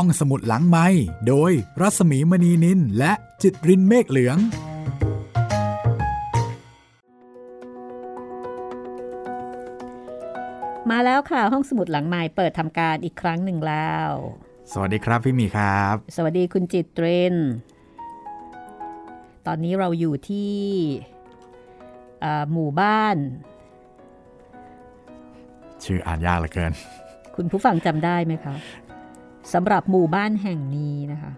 ห้องสมุดหลังไม้โดยรัสมีมณีนินและจิตรินเมฆเหลือง มาแล้วค่ะห้องสมุดหลังไม้เปิดทำการอีกครั้งหนึ่งแล้ว สวัสดีครับพี่หมีครับ สวัสดีคุณจิตเรน ตอนนี้เราอยู่ที่อ่าหมู่บ้าน ชื่ออ่านยากเหลือเกิน คุณผู้ฟังจำได้ไหมคะ สำหรับหมู่บ้านแห่งนี้นะคะ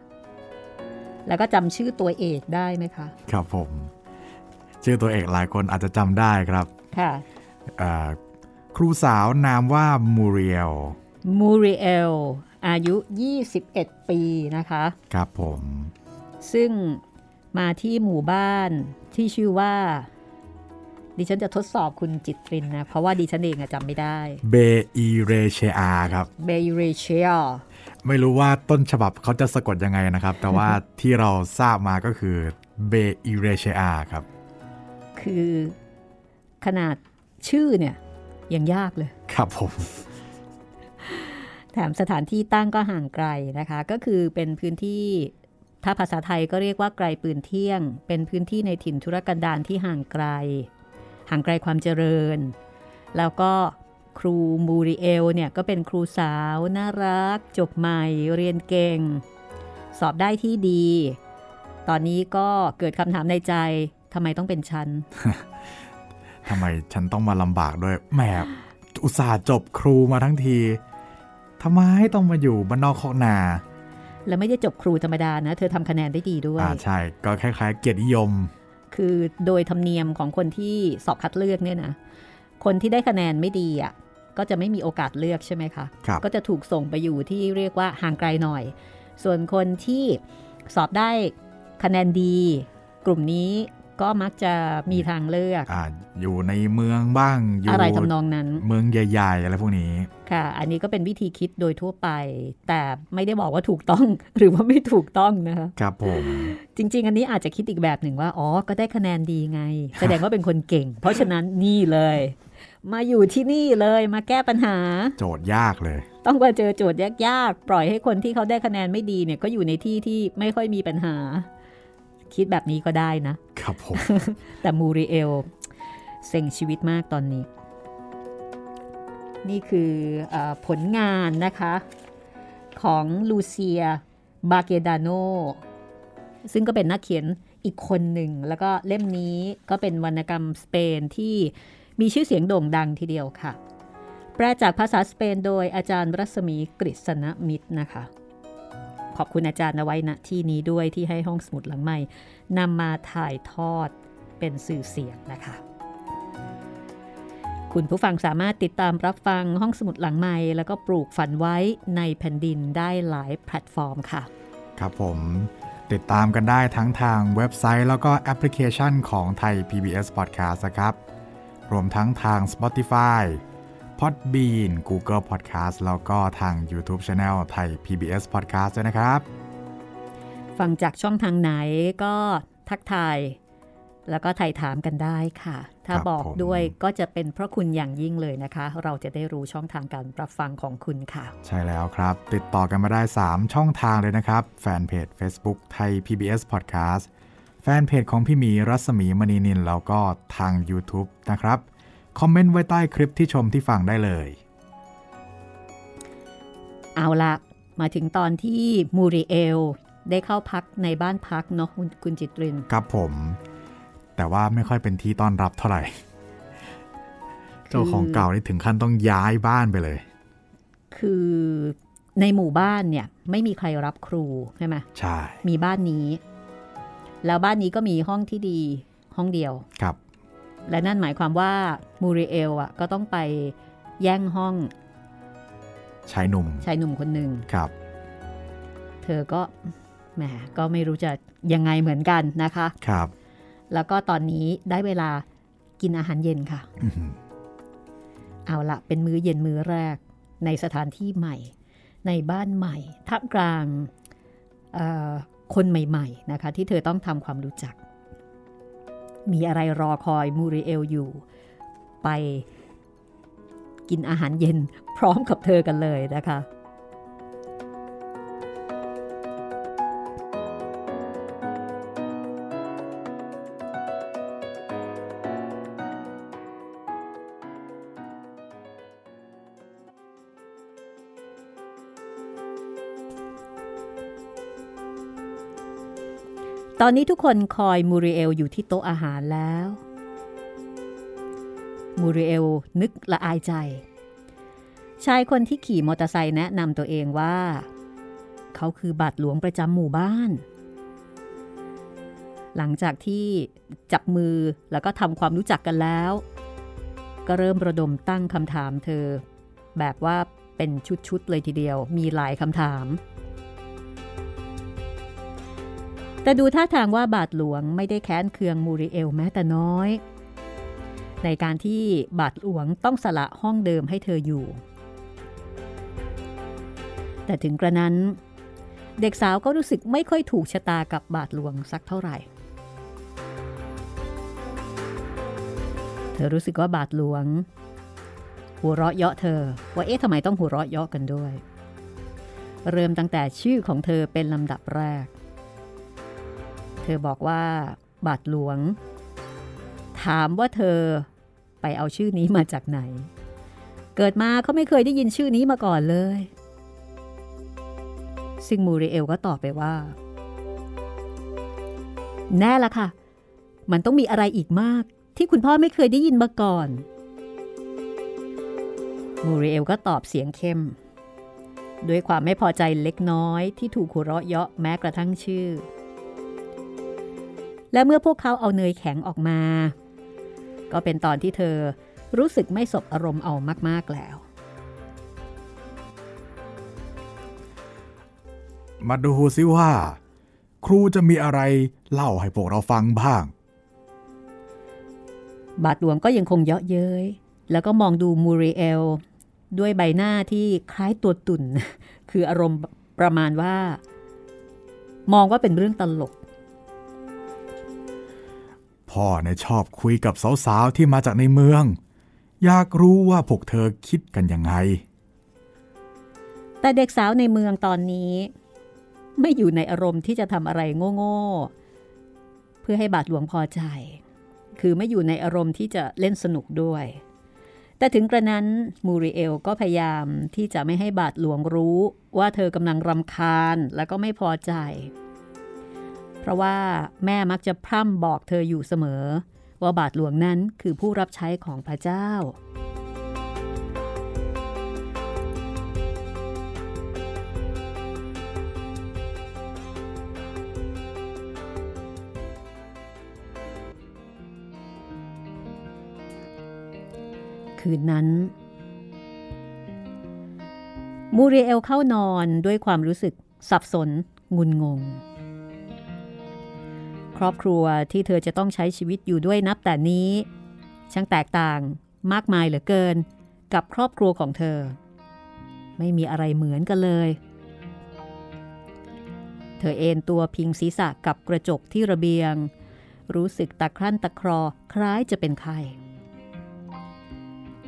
แล้วก็จำชื่อตัวเอกได้ไหมคะ ครับผม ชื่อตัวเอกหลายคนอาจจะจำได้ครับ ค่ะเอ่อครูสาวนามว่ามูเรียล มูริเอลอายุ 21 ปีนะคะ ครับผม ซึ่งมาที่หมู่บ้านที่ชื่อว่า ดิฉันจะทดสอบคุณจิตรินนะ เพราะว่าดิฉันเองอะจำไม่ได้ เบอีเรเชอาครับ เบย์เรเชีย ไม่รู้ว่าต้นฉบับเขาจะสะกดยังไงนะครับ แต่ว่าที่เราทราบมาก็คือเบอีเรเชอาครับ คือขนาดชื่อเนี่ยยังยากเลย ครับผมแถมสถานที่ตั้งก็ห่างไกลนะคะ ก็คือเป็นพื้นที่ถ้าภาษาไทยก็เรียกว่าไกลปืนเที่ยง เป็นพื้นที่ในถิ่นธุรกันดารที่ห่างไกล ห่างไกลความเจริญ แล้วก็ ครูมูริเอลเนี่ยก็เป็นครูสาว น่ารัก จบใหม่ เรียนเก่ง สอบได้ที่ดี ตอนนี้ก็เกิดคำถามในใจทำไมต้องเป็นฉันทำไมฉันต้องมาลำบากด้วยแหมอุตส่าห์จบครูมาทั้งทีทำไมต้องมาอยู่บ้านนอกคอกนา แล้วไม่ได้จบครูธรรมดานะ เธอทำคะแนนได้ดีด้วย อ่าใช่ ก็คล้ายๆ เกียรตินิยม คือโดยธรรมเนียมของคนที่สอบคัดเลือกเนี่ยนะ คนที่ได้คะแนนไม่ดีอะ ก็จะไม่มีโอกาสเลือกใช่ไหมคะครับก็จะถูกส่งไปอยู่ที่เรียกว่าห่างไกลหน่อย ส่วนคนที่สอบได้คะแนนดี กลุ่มนี้ก็มักจะมีทางเลือกอ่าอยู่ในเมืองบ้างอยู่อะไรทำนองนั้น เมืองใหญ่ๆอะไรพวกนี้ ค่ะ อันนี้ก็เป็นวิธีคิดโดยทั่วไป แต่ไม่ได้บอกว่าถูกต้องหรือว่าไม่ถูกต้องนะคะครับผม จริง ๆ อันนี้อาจจะคิดอีกแบบหนึ่งว่า อ๋อ ก็ได้คะแนนดีไง แสดงว่าเป็นคนเก่ง เพราะฉะนั้นนี่เลย มาอยู่ที่นี่เลยมาแก้ปัญหา โจทย์ยากเลย ต้องมาเจอโจทย์ยากๆ ปล่อยให้คนที่เขาได้คะแนนไม่ดีเนี่ยก็อยู่ในที่ที่ไม่ค่อยมีปัญหา คิดแบบนี้ก็ได้นะ ครับผม แต่มูริเอลเซ็งชีวิตมากตอนนี้ นี่คือเออผลงานนะคะ ของลูเซียบาเกดาโนซึ่งก็เป็นนักเขียนอีกคนหนึ่ง แล้วก็เล่มนี้ก็เป็นวรรณกรรมสเปนที่ มีชื่อเสียงโด่งดังทีเดียวค่ะ แปลจากภาษาสเปนโดยอาจารย์รัศมีกฤษณมิตรนะคะ ขอบคุณอาจารย์เอาไว้ณที่นี้ด้วยที่ให้ห้องสมุดหลังใหม่นำมาถ่ายทอดเป็นสื่อเสียงนะคะคุณผู้ฟังสามารถติดตามรับฟังห้องสมุดหลังใหม่แล้วก็ปลูกฝันไว้ในแผ่นดินได้หลายแพลตฟอร์มค่ะ ครับผม ติดตามกันได้ทั้งทางเว็บไซต์แล้วก็แอปพลิเคชันของไทย PBS Podcast นะครับ รวมทั้งทาง Spotify Podbean Google Podcast แล้วก็ทาง YouTube Channel ไทย PBS Podcast ด้วยนะครับ ฟังจากช่องทางไหนก็ทักทายแล้วก็ถ่ายถามกันได้ค่ะ ถ้าครับบอกผมด้วยก็จะเป็นพระคุณอย่างยิ่งเลยนะคะ เราจะได้รู้ช่องทางการรับฟังของคุณค่ะ ใช่แล้วครับ ติดต่อกันมาได้ 3 ช่องทางเลยนะครับ แฟนเพจ Facebook ไทย PBS Podcast แฟ นเพจของพี่หมีรัศมีมณีนินแล้วก็ทาง YouTube นะครับ คอมเมนต์ไว้ใต้คลิปที่ชมที่ฟังได้เลย เอาละมาถึงตอนที่มูริเอลได้เข้าพักในบ้านพักเนาะคุณคุณจิตรินครับผม แต่ว่าไม่ค่อยเป็นที่ต้อนรับเท่าไหร่ เจ้าของเก่านี่ถึงขั้นต้องย้ายบ้านไปเลย คือในหมู่บ้านเนี่ยไม่มีใครรับครูใช่ไหมใช่ มีบ้านนี้ แล้วบ้านนี้ก็มีห้องที่ดีห้องเดียวครับ และนั่นหมายความว่ามูริเอลอะก็ต้องไปแย่งห้องชายหนุ่มชายหนุ่มคนหนึ่งครับ เธอก็แหมก็ไม่รู้จะยังไงเหมือนกันนะคะครับ แล้วก็ตอนนี้ได้เวลากินอาหารเย็นค่ะอื้อหือเอาละเป็นมื้อเย็นมื้อแรกในสถานที่ใหม่ ในบ้านใหม่ท่ามกลางเอ่อ คนใหม่ๆนะคะที่เธอต้องทำความรู้จัก มีอะไรรอคอยมูริเอลอยู่ ไปกินอาหารเย็นพร้อมกับเธอกันเลยนะคะ ตอนนี้ทุกคนคอยมูริเอลอยู่ที่โต๊ะอาหารแล้ว มูริเอลนึกละอายใจ ชายคนที่ขี่มอเตอร์ไซค์แนะนำตัวเองว่า เขาคือบาทหลวงประจำหมู่บ้าน หลังจากที่จับมือแล้วก็ทำความรู้จักกันแล้ว ก็เริ่มระดมตั้งคำถามเธอ แบบว่าเป็นชุดๆเลยทีเดียว มีหลายคำถาม แต่ดูท่าทางว่าบาทหลวงไม่ได้แค้นเคืองมูริเอลแม้แต่น้อย ในการที่บาทหลวงต้องสละห้องเดิมให้เธออยู่ แต่ถึงกระนั้น เด็กสาวก็รู้สึกไม่ค่อยถูกชะตากับบาทหลวงสักเท่าไหร่ เธอรู้สึกว่าบาทหลวง หัวเราะเยาะเธอ ว่าเอ๊ะทำไมต้องหัวเราะเยาะกันด้วย เริ่มตั้งแต่ชื่อของเธอเป็นลำดับแรก ธอบอกว่าบาทหลวง ถามว่าเธอไปเอาชื่อนี้มาจากไหน เกิดมาเขาไม่เคยได้ยินชื่อนี้มาก่อนเลย ซึ่งมูริเอลก็ตอบไปว่า แน่ละค่ะ มันต้องมีอะไรอีกมากที่คุณพ่อไม่เคยได้ยินมาก่อน มูริเอลก็ตอบเสียงเข้ม ด้วยความไม่พอใจเล็กน้อยที่ถูกหัวเราะเยาะแม้กระทั่งชื่อ และเมื่อพวกเขาเอาเนยแข็งออกมา ก็เป็นตอนที่เธอรู้สึกไม่สบอารมณ์เอามาก ๆ แล้ว มาดูซิว่า ครูจะมีอะไรเล่าให้พวกเราฟังบ้าง บาทหลวงก็ยังคงเยาะเย้ยแล้วก็มองดูมูริเอลด้วยใบหน้าที่คล้ายตัวตุ่น คืออารมณ์ประมาณว่า มองว่าเป็นเรื่องตลก พ่อเนี่ยชอบคุยกับสาวๆที่มาจากในเมือง อยากรู้ว่าพวกเธอคิดกันยังไง แต่เด็กสาวในเมืองตอนนี้ ไม่อยู่ในอารมณ์ที่จะทำอะไรโง่ๆ เพื่อให้บาทหลวงพอใจ คือไม่อยู่ในอารมณ์ที่จะเล่นสนุกด้วย แต่ถึงกระนั้นมูริเอลก็พยายามที่จะไม่ให้บาทหลวงรู้ว่าเธอกำลังรำคาญและก็ไม่พอใจ ราะว่าแม่มักจะพร่ำบอกเธออยู่เสมอ ว่าบาทหลวงนั้นคือผู้รับใช้ของพระเจ้า คืนนั้นมูเรเอลเข้านอนด้วยความรู้สึกสับสนงุนงง ครอบครัวที่เธอจะต้องใช้ชีวิตอยู่ด้วยนับแต่นี้ ช่างแตกต่างมากมายเหลือเกิน กับครอบครัวของเธอ ไม่มีอะไรเหมือนกันเลย เธอเอนตัวพิงศีรษะกับกระจกที่ระเบียง รู้สึกตะครั่นตะครอคล้ายจะเป็นไข้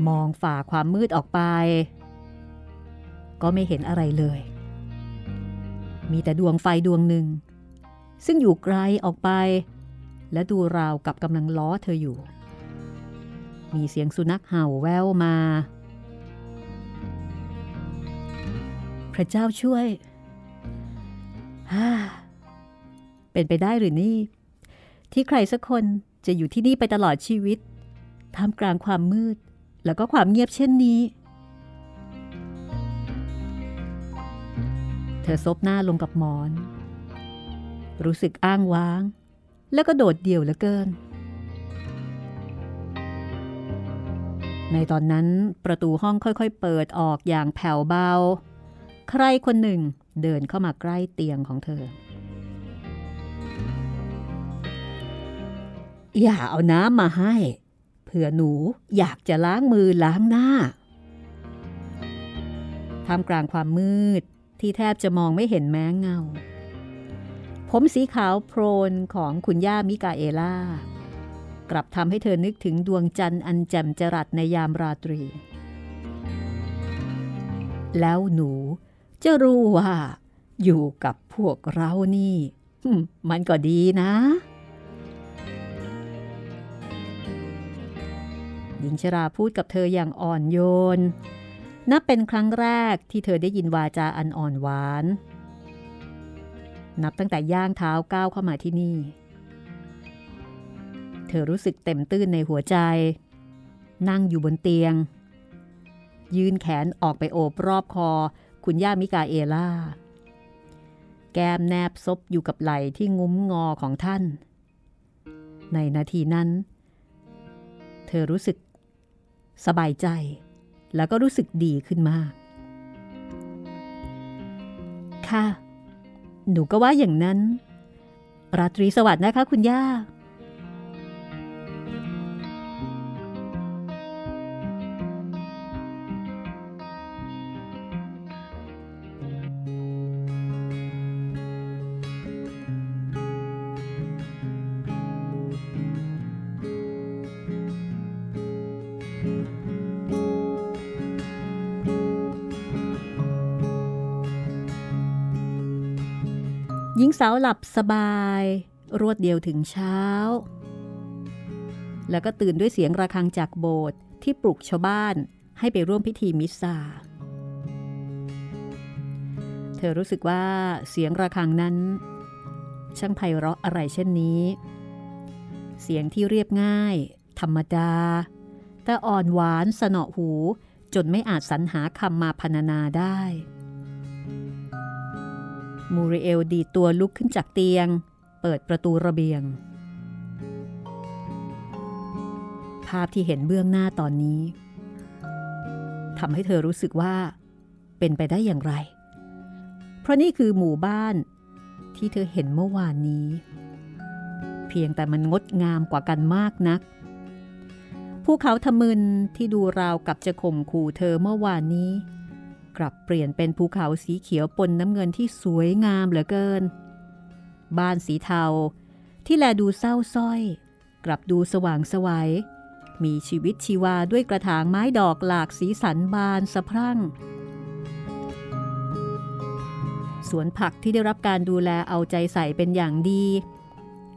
มองฝ่าความมืดออกไป ก็ไม่เห็นอะไรเลย มีแต่ดวงไฟดวงหนึ่ง ซึ่งอยู่ไกลออกไป และดูราวกับกำลังล้อเธออยู่ มีเสียงสุนัขเห่าแววมา พระเจ้าช่วยฮ่าเป็นไปได้หรือนี่ ที่ใครสักคนจะอยู่ที่นี่ไปตลอดชีวิตท่ามกลางความมืด แล้วก็ความเงียบเช่นนี้ เธอซบหน้าลงกับหมอน รู้สึกอ้างว้าง แล้วก็โดดเดี่ยวเหลือเกิน ในตอนนั้นประตูห้องค่อยๆ เปิดออกอย่างแผ่วเบา ใครคนหนึ่งเดินเข้ามาใกล้เตียงของเธอ อย่าเอาน้ำมาให้เผื่อหนูอยากจะล้างมือล้างหน้าท่ามกลางความมืดที่แทบจะมองไม่เห็นแม้เงา ผมสีขาวโพลนของคุณย่ามิกาเอล่ากลับทำให้เธอนึกถึงดวงจันทร์อันแจ่มจรัสในยามราตรี แล้วหนูจะรู้ว่า อยู่กับพวกเรานี่ มันก็ดีนะ หญิงชราพูดกับเธออย่างอ่อนโยน นับเป็นครั้งแรกที่เธอได้ยินวาจาอันอ่อนหวาน นับตั้งแต่ย่างเท้าก้าวเข้ามาที่นี่ เธอรู้สึกเต็มตื้นในหัวใจ นั่งอยู่บนเตียง ยืนแขนออกไปโอบรอบคอ คุณย่ามิกาเอล่า แก้มแนบซบอยู่กับไหล่ที่งุ้มงอของท่าน ในนาทีนั้น เธอรู้สึก สบายใจ แล้วก็รู้สึกดีขึ้นมาก ค่ะ หนูก็ว่าอย่างนั้น ราตรีสวัสดิ์นะคะคุณย่า สาวหลับสบาย รวดเดียวถึงเช้า แล้วก็ตื่นด้วยเสียงระฆังจากโบสถ์ที่ปลุกชาวบ้านให้ไปร่วมพิธีมิสซาเธอรู้สึกว่าเสียงระฆังนั้น ช่างไพเราะอะไรเช่นนี้ เสียงที่เรียบง่าย ธรรมดา แต่อ่อนหวานสนอหูจนไม่อาจสรรหาคำมาพรรณนาได้ มูริเอลดีตัวลุกขึ้นจากเตียง เปิดประตูระเบียง ภาพที่เห็นเบื้องหน้าตอนนี้ทำให้เธอรู้สึกว่า เป็นไปได้อย่างไร เพราะนี่คือหมู่บ้านที่เธอเห็นเมื่อวานนี้ เพียงแต่มันงดงามกว่ากันมากนักภูเขาทะมึนที่ดูราวกับจะข่มขู่เธอเมื่อวานนี้ กลับเปลี่ยนเป็นภูเขาสีเขียวปนน้ำเงินที่สวยงามเหลือเกิน บ้านสีเทาที่แลดูเศร้าส้อย กลับดูสว่างสวยัย มีชีวิตชีวาด้วยกระถางไม้ดอกหลากสีสันบานสะพรั่ง สวนผักที่ได้รับการดูแลเอาใจใส่เป็นอย่างดี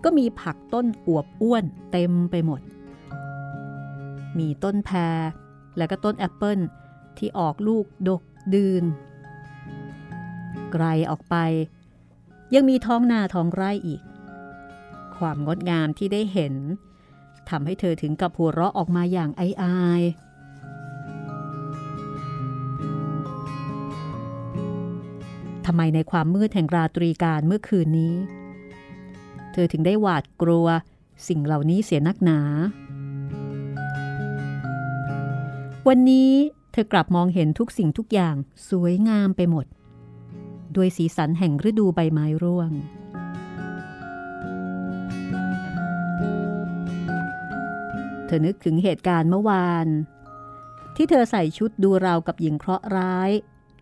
ก็มีผักต้นอวบอ้วนเต็มไปหมด มีต้นแพรและก็ต้นแอปเปิลที่ออกลูกดก ดืนไกลออกไป ยังมีท้องนาท้องไร่อีก ความงดงามที่ได้เห็นทำให้เธอถึงกับหัวเราะออกมาอย่างไออายทำไมในความมืดแห่งราตรีการเมื่อคืนนี้ เธอถึงได้หวาดกลัวสิ่งเหล่านี้เสียนักหนา วันนี้ เธอกลับมองเห็นทุกสิ่งทุกอย่างสวยงามไปหมด ด้วยสีสันแห่งฤดูใบไม้ร่วง เธอนึกถึงเหตุการณ์เมื่อวาน ที่เธอใส่ชุดดูราวกับหญิงเคราะห์ร้าย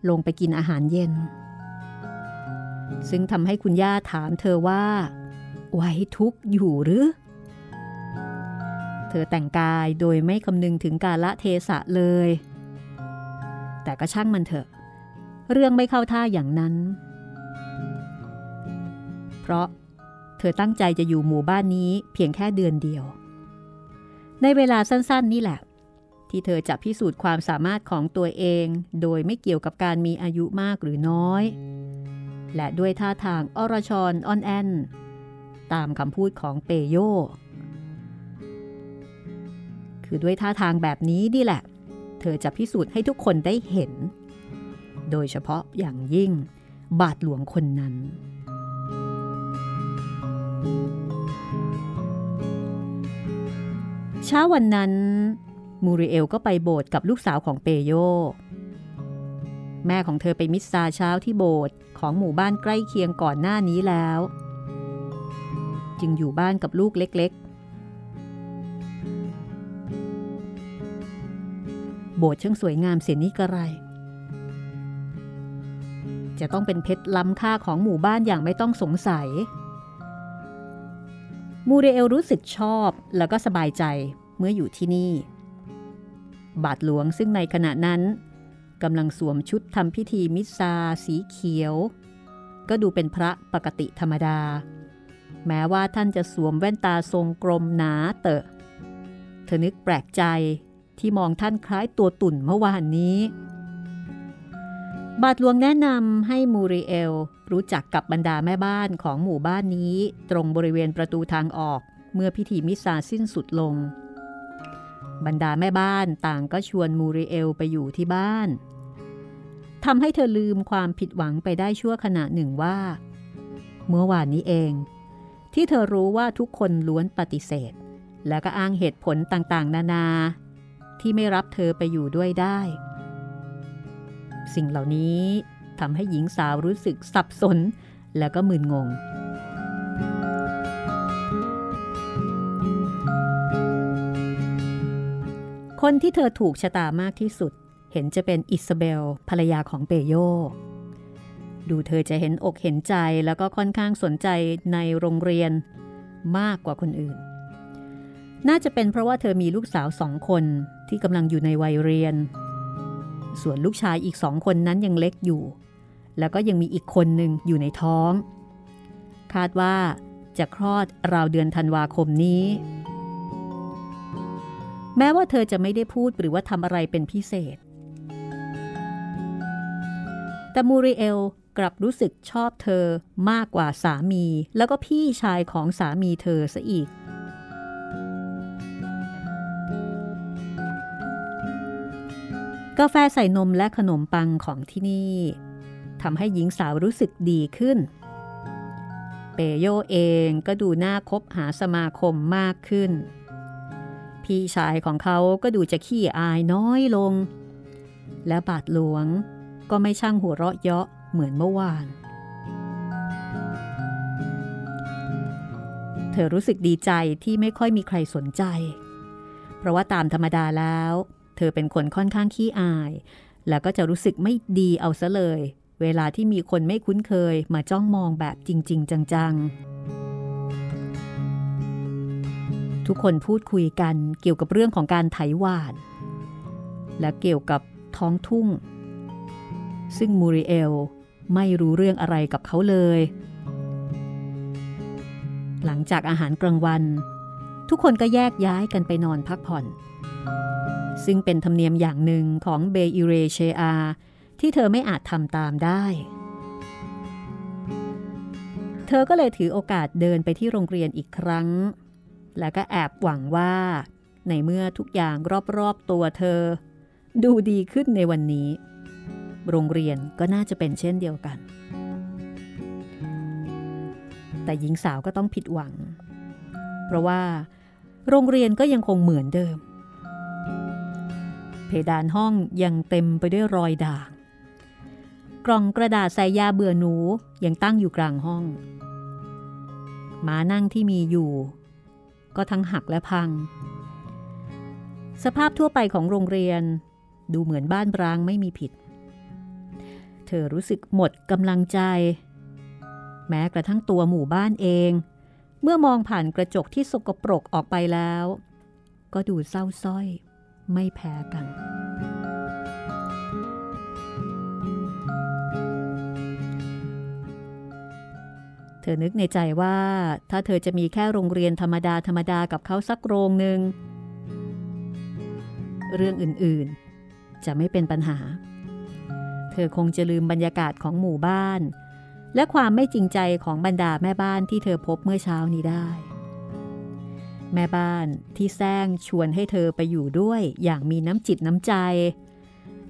ลงไปกินอาหารเย็น ซึ่งทำให้คุณย่าถามเธอว่า ไว้ทุกอยู่หรือเธอแต่งกายโดยไม่คำนึงถึงกาละเทศะเลย แต่ก็ช่างมันเถอะ เรื่องไม่เข้าท่าอย่างนั้น เพราะเธอตั้งใจจะอยู่หมู่บ้านนี้เพียงแค่เดือนเดียว ในเวลาสั้นๆ นี่แหละ ที่เธอจะพิสูจน์ความสามารถของตัวเอง โดยไม่เกี่ยวกับการมีอายุมากหรือน้อย และด้วยท่าทางอรชรอ่อนแอนตามคำพูดของเปโยคือด้วยท่าทางแบบนี้นี่แหละ เธอจะพิสูจน์ให้ทุกคนได้เห็น โดยเฉพาะอย่างยิ่งบาทหลวงคนนั้น เช้าวันนั้น มูริเอลก็ไปโบสถ์กับลูกสาวของเปโย แม่ของเธอไปมิสซาเช้าที่โบสถ์ของหมู่บ้านใกล้เคียงก่อนหน้านี้แล้ว จึงอยู่บ้านกับลูกเล็ก โบสถ์ช่างสวยงามเสียนี้กระไร จะต้องเป็นเพชรล้ำค่าของหมู่บ้านอย่างไม่ต้องสงสัย มูเรเอลรู้สึกชอบแล้วก็สบายใจเมื่ออยู่ที่นี่ บาทหลวงซึ่งในขณะนั้นกำลังสวมชุดทำพิธีมิซาสีเขียว ก็ดูเป็นพระปกติธรรมดา แม้ว่าท่านจะสวมแว่นตาทรงกลมหนาเตอะ เธอนึกแปลกใจ ที่มองท่านคล้ายตัวตุ่นเมื่อวานนี้ บาทหลวงแนะนำให้มูริเอลรู้จักกับบรรดาแม่บ้านของหมู่บ้านนี้ ตรงบริเวณประตูทางออกเมื่อพิธีมิซาสิ้นสุดลง บรรดาแม่บ้านต่างก็ชวนมูริเอลไปอยู่ที่บ้านทำให้เธอลืมความผิดหวังไปได้ชั่วขณะหนึ่งว่า เมื่อวานนี้เอง ที่เธอรู้ว่าทุกคนล้วนปฏิเสธ แล้วก็อ้างเหตุผลต่างๆ นานา ที่ไม่รับเธอไปอยู่ด้วยได้ สิ่งเหล่านี้ทำให้หญิงสาวรู้สึกสับสนแล้วก็มึนงง คนที่เธอถูกชะตามากที่สุด เห็นจะเป็นอิซาเบล ภรรยาของเปโย ดูเธอจะเห็นอกเห็นใจแล้วก็ค่อนข้างสนใจในโรงเรียนมากกว่าคนอื่น น่าจะเป็นเพราะว่าเธอมีลูกสาวสองคนที่กำลังอยู่ในวัยเรียน ส่วนลูกชายอีกสองคนนั้นยังเล็กอยู่ แล้วก็ยังมีอีกคนหนึ่งอยู่ในท้อง คาดว่าจะคลอดราวเดือนธันวาคมนี้ แม้ว่าเธอจะไม่ได้พูดหรือว่าทำอะไรเป็นพิเศษ แต่มูริเอลกลับรู้สึกชอบเธอมากกว่าสามี แล้วก็พี่ชายของสามีเธอซะอีก กาแฟใส่นมและขนมปังของที่นี่ทำให้หญิงสาวรู้สึกดีขึ้น เปโยเองก็ดูน่าคบหาสมาคมมากขึ้น พี่ชายของเขาก็ดูจะขี้อายน้อยลง และบาทหลวงก็ไม่ช่างหัวเราะเยาะเหมือนเมื่อวาน เธอรู้สึกดีใจที่ไม่ค่อยมีใครสนใจ เพราะว่าตามธรรมดาแล้ว ธอเป็นคนค่อนข้างขี้อาย แล้วก็จะรู้สึกไม่ดีเอาซะเลย เวลาที่มีคนไม่คุ้นเคยมาจ้องมองแบบจริง ๆ จัง ๆ ทุกคนพูดคุยกันเกี่ยวกับเรื่องของการไถหวาน และเกี่ยวกับท้องทุ่ง ซึ่งมูริเอลไม่รู้เรื่องอะไรกับเขาเลย หลังจากอาหารกลางวัน ทุกคนก็แยกย้ายกันไปนอนพักผ่อน ซึ่งเป็นธรรมเนียมอย่างหนึ่งของเบอิเรเชอา ที่เธอไม่อาจทำตามได้ เธอก็เลยถือโอกาสเดินไปที่โรงเรียนอีกครั้ง แล้วก็แอบหวังว่า ในเมื่อทุกอย่างรอบๆตัวเธอ ดูดีขึ้นในวันนี้ โรงเรียนก็น่าจะเป็นเช่นเดียวกัน แต่หญิงสาวก็ต้องผิดหวัง เพราะว่า โรงเรียนก็ยังคงเหมือนเดิม เพดานห้องยังเต็มไปด้วยรอยด่าง กล่องกระดาษใส่ยาเบื่อหนูยังตั้งอยู่กลางห้องม้านั่งที่มีอยู่ ก็ทั้งหักและพัง สภาพทั่วไปของโรงเรียน ดูเหมือนบ้านร้างไม่มีผิด เธอรู้สึกหมดกำลังใจ แม้กระทั่งตัวหมู่บ้านเอง เมื่อมองผ่านกระจกที่สกปรกออกไปแล้ว ก็ดูเศร้าส้อย ไม่แพ้กัน เธอนึกในใจว่าถ้าเธอจะมีแค่โรงเรียนธรรมดาธรรมดากับเขาสักโรงหนึ่งเรื่องอื่นๆ จะไม่เป็นปัญหา เธอคงจะลืมบรรยากาศของหมู่บ้าน และความไม่จริงใจของบรรดาแม่บ้านที่เธอพบเมื่อเช้านี้ได้ แม่บ้านที่แซงชวนให้เธอไปอยู่ด้วยอย่างมีน้ำจิตน้ำใจ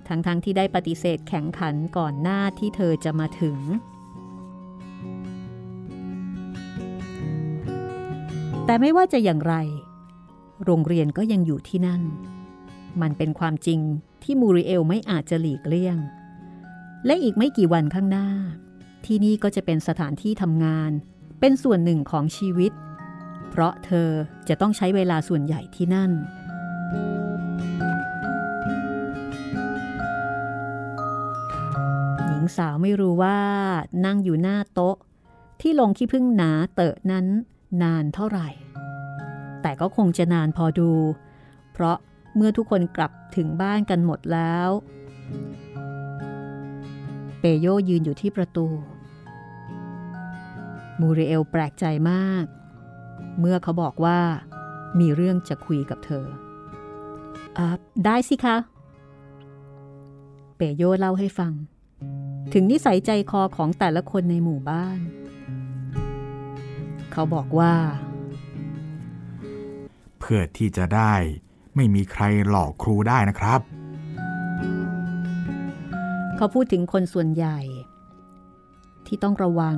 ทั้งๆทที่ได้ปฏิเสธแข็งขันก่อนหน้าที่เธอจะมาถึง แต่ไม่ว่าจะอย่างไร โรงเรียนก็ยังอยู่ที่นั่น มันเป็นความจริงที่มูริเอลไม่อาจจะหลีกเลี่ยง และอีกไม่กี่วันข้างหน้า ที่นี่ก็จะเป็นสถานที่ทำงาน เป็นส่วนหนึ่งของชีวิต เพราะเธอจะต้องใช้เวลาส่วนใหญ่ที่นั่น หญิงสาวไม่รู้ว่านั่งอยู่หน้าโต๊ะ ที่ลงขี้พึ่งหนาเตอะนั้นนานเท่าไหร่ แต่ก็คงจะนานพอดู เพราะเมื่อทุกคนกลับถึงบ้านกันหมดแล้ว เปโยยืนอยู่ที่ประตู มูริเอลแปลกใจมาก เมื่อเขาบอกว่า มีเรื่องจะคุยกับเธออได้สิคะ เปโยเล่าให้ฟัง ถึงนิสัยใจคอของแต่ละคนในหมู่บ้าน เขาบอกว่า เพื่อที่จะได้ไม่มีใครหลอกครูได้นะครับ เขาพูดถึงคนส่วนใหญ่ ที่ต้องระวัง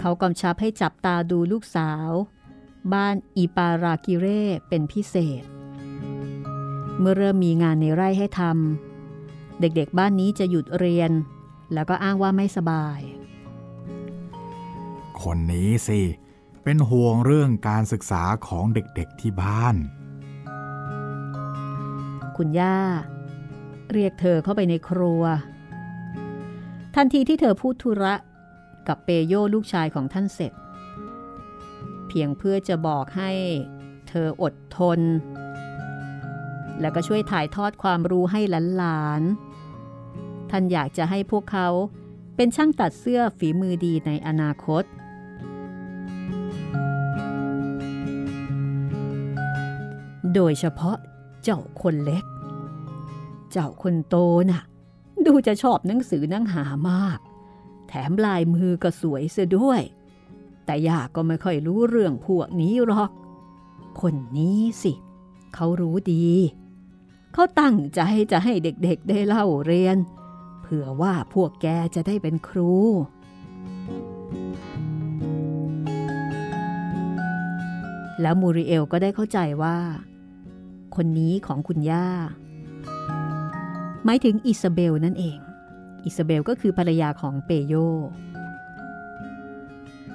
เขากำชับให้จับตาดูลูกสาว บ้านอีปารากิเร่เป็นพิเศษ เมื่อเริ่มมีงานในไร่ให้ทำเด็กๆบ้านนี้จะหยุดเรียน แล้วก็อ้างว่าไม่สบาย คนนี้สิ เป็นห่วงเรื่องการศึกษาของเด็กๆที่บ้าน คุณย่า เรียกเธอเข้าไปในครัว ทันทีที่เธอพูดธุระ กับเปโยลูกชายของท่านเสร็จ เพียงเพื่อจะบอกให้เธออดทน แล้วก็ช่วยถ่ายทอดความรู้ให้หลานๆ ท่านอยากจะให้พวกเขาเป็นช่างตัดเสื้อฝีมือดีในอนาคต โดยเฉพาะเจ้าคนเล็ก เจ้าคนโตน่ะ ดูจะชอบหนังสือนังหามาก แถมลายมือก็สวยเสียด้วย แต่ย่าก็ไม่ค่อยรู้เรื่องพวกนี้หรอก คนนี้สิ เขารู้ดี เขาตั้งใจจะให้เด็กๆได้เล่าเรียน เผื่อว่าพวกแกจะได้เป็นครู แล้วมูริเอลก็ได้เข้าใจว่า คนนี้ของคุณย่า หมายถึงอิซาเบลนั่นเอง อิซาเบลก็คือภรรยาของเปโย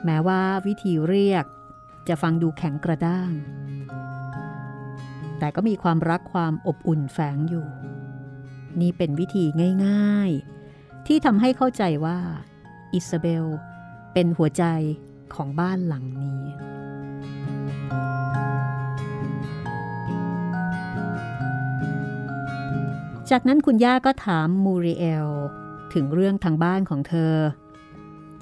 แม้ว่าวิธีเรียกจะฟังดูแข็งกระด้าง แต่ก็มีความรักความอบอุ่นแฝงอยู่ นี่เป็นวิธีง่ายๆ ที่ทำให้เข้าใจว่า อิซาเบล เป็นหัวใจของบ้านหลังนี้ จากนั้นคุณย่าก็ถามมูริเอล ถึงเรื่องทางบ้านของเธอ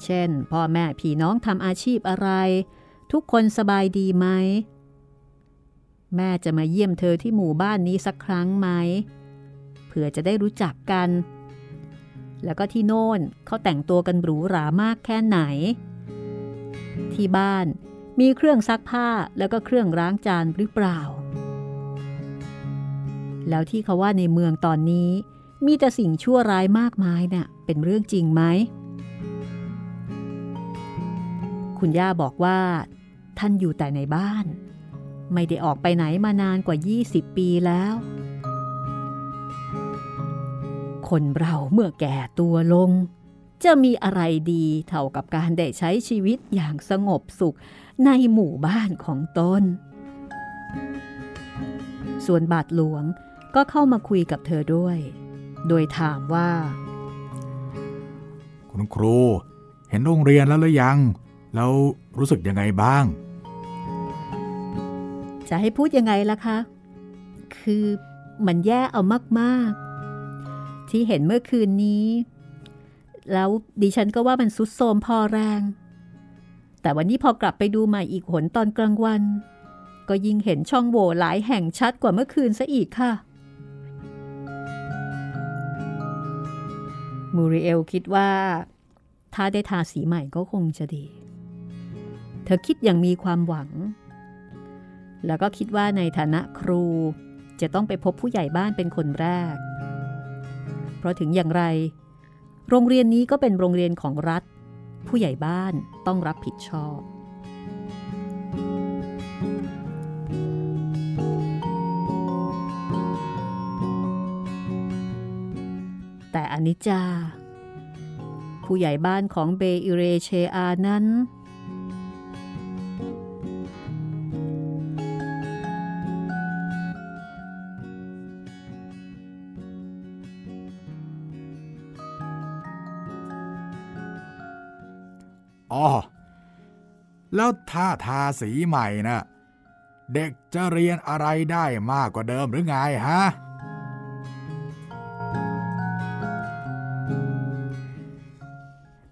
เช่น พ่อแม่พี่น้องทำอาชีพอะไร ทุกคนสบายดีไหม แม่จะมาเยี่ยมเธอที่หมู่บ้านนี้สักครั้งไหม เผื่อจะได้รู้จักกัน แล้วก็ที่โน่นเขาแต่งตัวกันหรูหรามากแค่ไหน ที่บ้านมีเครื่องซักผ้าแล้วก็เครื่องล้างจานหรือเปล่า แล้วที่เขาว่าในเมืองตอนนี้ มีแต่สิ่งชั่วร้ายมากมายเนี่ยเป็นเรื่องจริงไหม คุณย่าบอกว่า ท่านอยู่แต่ในบ้าน ไม่ได้ออกไปไหนมานานกว่า 20 ปีแล้ว คนเราเมื่อแก่ตัวลง จะมีอะไรดีเท่ากับการได้ใช้ชีวิตอย่างสงบสุขในหมู่บ้านของตนส่วนบาทหลวงก็เข้ามาคุยกับเธอด้วย โดยถามว่า คุณครู เห็นโรงเรียนแล้วหรือยัง แล้วรู้สึกยังไงบ้าง จะให้พูดยังไงล่ะคะ คือมันแย่เอามากๆ ที่เห็นเมื่อคืนนี้ แล้วดิฉันก็ว่ามันสุดโทมพอแรง แต่วันนี้พอกลับไปดูใหม่อีกหนตอนกลางวัน ก็ยิ่งเห็นช่องโหว่หลายแห่งชัดกว่าเมื่อคืนซะอีกค่ะ มูริเอลคิดว่า ถ้าได้ทาสีใหม่ก็คงจะดี เธอคิดอย่างมีความหวัง แล้วก็คิดว่าในฐานะครูจะต้องไปพบผู้ใหญ่บ้านเป็นคนแรก เพราะถึงอย่างไร โรงเรียนนี้ก็เป็นโรงเรียนของรัฐ ผู้ใหญ่บ้านต้องรับผิดชอบ นิจจา ผู้ใหญ่บ้านของเบอิเรเชอานั้น อ๋อ แล้วถ้าทาสีใหม่นะ่ะเด็กจะเรียนอะไรได้มากกว่าเดิมหรือไงฮะ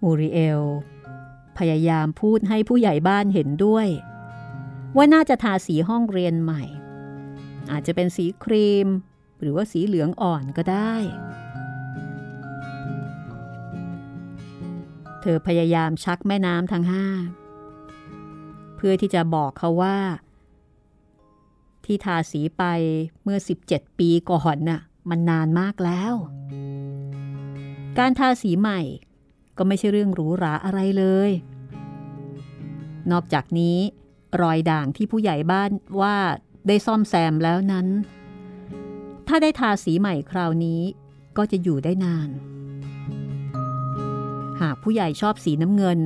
ูริเอล พยายามพูดให้ผู้ใหญ่บ้านเห็นด้วย ว่าน่าจะทาสีห้องเรียนใหม่ อาจจะเป็นสีครีม หรือว่าสีเหลืองอ่อนก็ได้ เธอพยายามชักแม่น้ำทั้งห้าเพื่อที่จะบอกเขาว่า ที่ทาสีไปเมื่อ 17 ปีก่อนน่ะมันนานมากแล้ว การทาสีใหม่ ก็ไม่ใช่เรื่องหรูหราอะไรเลย นอกจากนี้ รอยด่างที่ผู้ใหญ่บ้านว่าได้ซ่อมแซมแล้วนั้น ถ้าได้ทาสีใหม่คราวนี้ก็จะอยู่ได้นาน หากผู้ใหญ่ชอบสีน้ำเงิน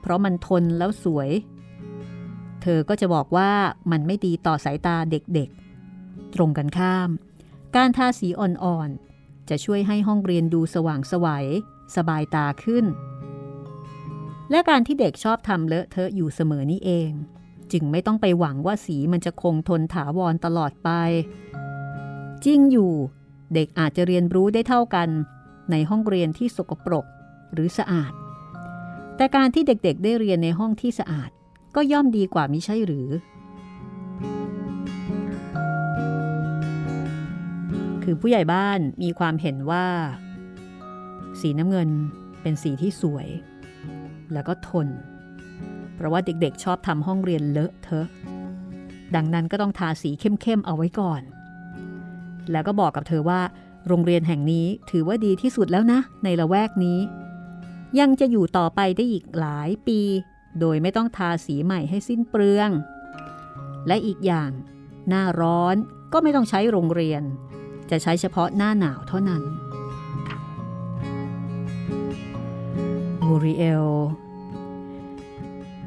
เพราะมันทนแล้วสวย เธอก็จะบอกว่ามันไม่ดีต่อสายตาเด็กๆ ตรงกันข้าม การทาสีอ่อนๆ จะช่วยให้ห้องเรียนดูสว่างสวยัย สบายตาขึ้น และการที่เด็กชอบทำเลอะเทอะอยู่เสมอนี่เอง จึงไม่ต้องไปหวังว่าสีมันจะคงทนถาวรตลอดไป จริงอยู่ เด็กอาจจะเรียนรู้ได้เท่ากัน ในห้องเรียนที่สกปรกหรือสะอาด แต่การที่เด็กๆได้เรียนในห้องที่สะอาด ก็ย่อมดีกว่ามิใช่หรือ คือผู้ใหญ่บ้านมีความเห็นว่า สีน้ำเงินเป็นสีที่สวย แล้วก็ทน เพราะว่าเด็กๆ ชอบทำห้องเรียนเลอะเทอะ ดังนั้นก็ต้องทาสีเข้มๆเอาไว้ก่อน แล้วก็บอกกับเธอว่า โรงเรียนแห่งนี้ถือว่าดีที่สุดแล้วนะ ในละแวกนี้ ยังจะอยู่ต่อไปได้อีกหลายปี โดยไม่ต้องทาสีใหม่ให้สิ้นเปลือง และอีกอย่างหน้าร้อนก็ไม่ต้องใช้โรงเรียน จะใช้เฉพาะหน้าหนาวเท่านั้น มูริเอล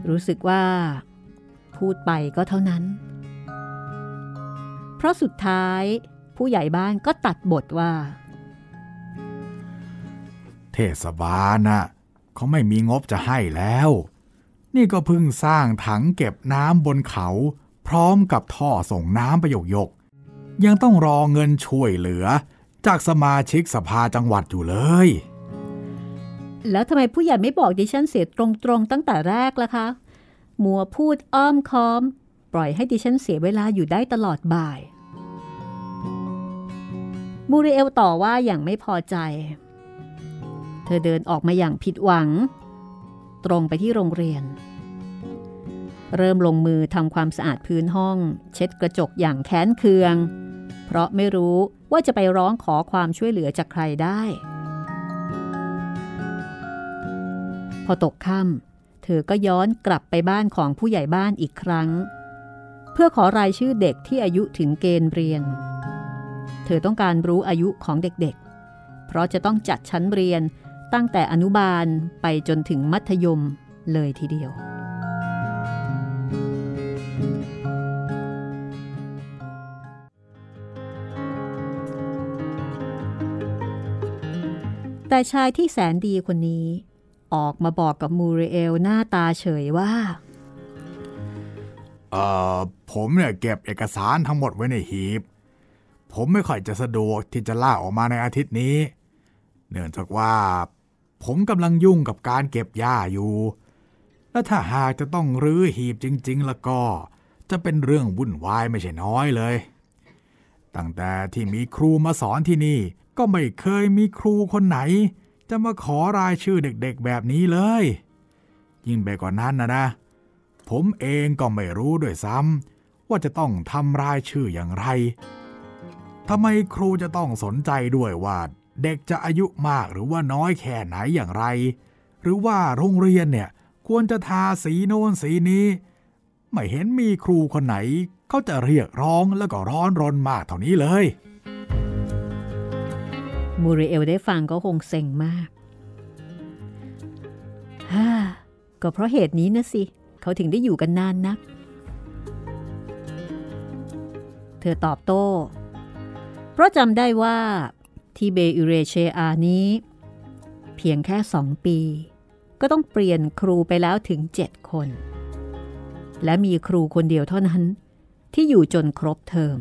รู้สึกว่า พูดไปก็เท่านั้น เพราะสุดท้ายผู้ใหญ่บ้านก็ตัดบทว่า เทศบาลน่ะเขาไม่มีงบจะให้แล้ว นี่ก็เพิ่งสร้างถังเก็บน้ำบนเขา พร้อมกับท่อส่งน้ำประโยกยก ยังต้องรอเงินช่วยเหลือ จากสมาชิกสภาจังหวัดอยู่เลย แล้วทำไมผู้ใหญ่ไม่บอกดิฉันเสียตรงๆตั้งแต่แรกล่ะคะ มัวพูดอ้อมค้อม ปล่อยให้ดิฉันเสียเวลาอยู่ได้ตลอดบ่าย มูริเอลต่อว่าอย่างไม่พอใจ เธอเดินออกมาอย่างผิดหวัง ตรงไปที่โรงเรียน เริ่มลงมือทำความสะอาดพื้นห้อง เช็ดกระจกอย่างแค้นเคือง เพราะไม่รู้ว่าจะไปร้องขอความช่วยเหลือจากใครได้ อตกค่ำเธอก็ย้อนกลับไปบ้านของผู้ใหญ่บ้านอีกครั้ง เพื่อขอรายชื่อเด็กที่อายุถึงเกณฑ์เรียน เธอต้องการรู้อายุของเด็กๆ เพราะจะต้องจัดชั้นเรียนตั้งแต่อนุบาลไปจนถึงมัธยมเลยทีเดียว แต่ชายที่แสนดีคนนี้ ออกมาบอกกับมูริเอลหน้าตาเฉยว่าเอ่อผมเนี่ยเก็บเอกสารทั้งหมดไว้ในหีบ ผมไม่ค่อยจะสะดวกที่จะล่าออกมาในอาทิตย์นี้ เนื่องจากว่า ผมกำลังยุ่งกับการเก็บหญ้าอยู่ และถ้าหากจะต้องรื้อหีบจริง ๆ แล้วก็ จะเป็นเรื่องวุ่นวายไม่ใช่น้อยเลย ตั้งแต่ที่มีครูมาสอนที่นี่ก็ไม่เคยมีครูคนไหน จะมาขอรายชื่อเด็กๆแบบนี้เลย ยิ่งไปกว่านั้นนะนะ ผมเองก็ไม่รู้ด้วยซ้ำว่าจะต้องทำรายชื่ออย่างไรทำไมครูจะต้องสนใจด้วยว่าเด็กจะอายุมากหรือว่าน้อยแค่ไหนอย่างไร หรือว่าโรงเรียนเนี่ยควรจะทาสีโน้นสีนี้ ไม่เห็นมีครูคนไหนเขาจะเรียกร้องแล้วก็ร้อนรนมากเท่านี้เลย มูริเอลได้ฟังก็คงเซ็งมากฮ่าก็เพราะเหตุนี้นะสิ เขาถึงได้อยู่กันนานนัก เธอตอบโต้ เพราะจำได้ว่าที่เบยูเรเชอานี้ เพียงแค่สองปี ก็ต้องเปลี่ยนครูไปแล้วถึงเจ็ดคน และมีครูคนเดียวเท่านั้น ที่อยู่จนครบเทอม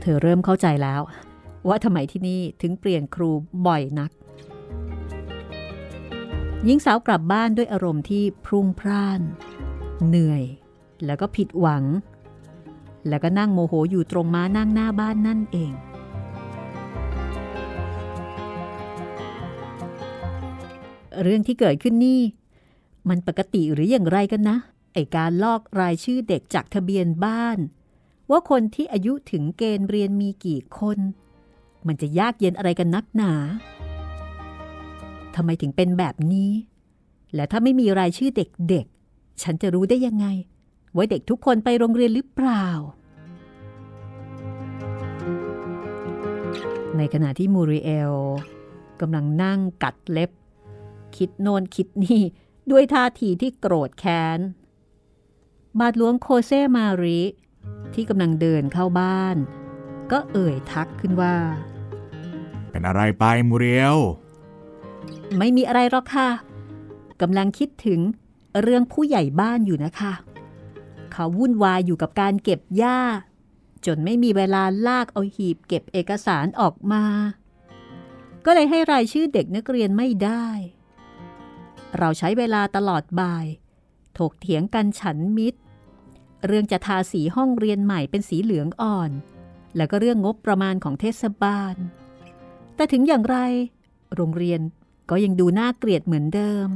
เธอเริ่มเข้าใจแล้ว ว่าทำไมที่นี่ถึงเปลี่ยนครูบ่อยนัก หญิงสาวกลับบ้านด้วยอารมณ์ที่พรุ่งพร่าน เหนื่อย แล้วก็ผิดหวัง แล้วก็นั่งโมโหอยู่ตรงม้านั่งหน้าบ้านนั่นเองเรื่องที่เกิดขึ้นนี่ มันปกติหรืออย่างไรกันนะ ไอการลอกรายชื่อเด็กจากทะเบียนบ้าน ว่าคนที่อายุถึงเกณฑ์เรียนมีกี่คน มันจะยากเย็นอะไรกันนักหนาทำไมถึงเป็นแบบนี้ และถ้าไม่มีรายชื่อเด็กๆ ฉันจะรู้ได้ยังไง ว่าเด็กทุกคนไปโรงเรียนหรือเปล่า ในขณะที่มูริเอลกำลังนั่งกัดเล็บ คิดโนนคิดนี่ด้วยท่าทีที่โกรธแค้นบาทหลวงโคเซมาริ ที่กำลังเดินเข้าบ้าน ก็เอ่ยทักขึ้นว่า เป็นอะไรไปมูเรียว ไม่มีอะไรหรอกค่ะกำลังคิดถึงเรื่องผู้ใหญ่บ้านอยู่นะคะ เขาวุ่นวายอยู่กับการเก็บหญ้า จนไม่มีเวลาลากเอาหีบเก็บเอกสารออกมา ก็เลยให้รายชื่อเด็กนักเรียนไม่ได้ เราใช้เวลาตลอดบ่าย ถกเถียงกันฉันมิตร เรื่องจะทาสีห้องเรียนใหม่เป็นสีเหลืองอ่อน แล้วก็เรื่องงบประมาณของเทศบาล แต่ถึงอย่างไร โรงเรียนก็ยังดูน่าเกลียดเหมือนเดิม